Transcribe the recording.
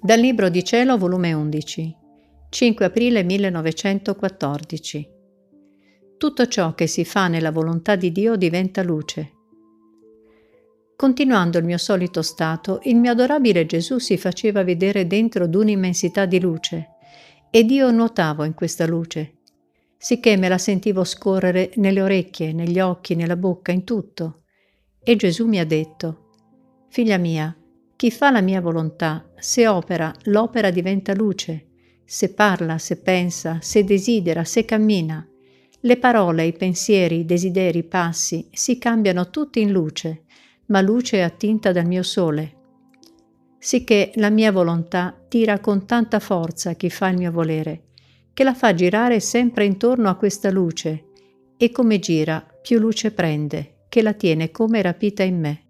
Dal Libro di Cielo, volume 11, 5 aprile 1914. Tutto ciò che si fa nella volontà di Dio diventa luce. Continuando il mio solito stato, il mio adorabile Gesù si faceva vedere dentro d'un'immensità di luce, ed io nuotavo in questa luce, sicché me la sentivo scorrere nelle orecchie, negli occhi, nella bocca, in tutto. E Gesù mi ha detto, Figlia mia, chi fa la mia volontà, se opera, l'opera diventa luce, se parla, se pensa, se desidera, se cammina. Le parole, i pensieri, i desideri, i passi si cambiano tutti in luce, ma luce è attinta dal mio sole. Sicché la mia volontà tira con tanta forza chi fa il mio volere, che la fa girare sempre intorno a questa luce, e come gira, più luce prende, che la tiene come rapita in me.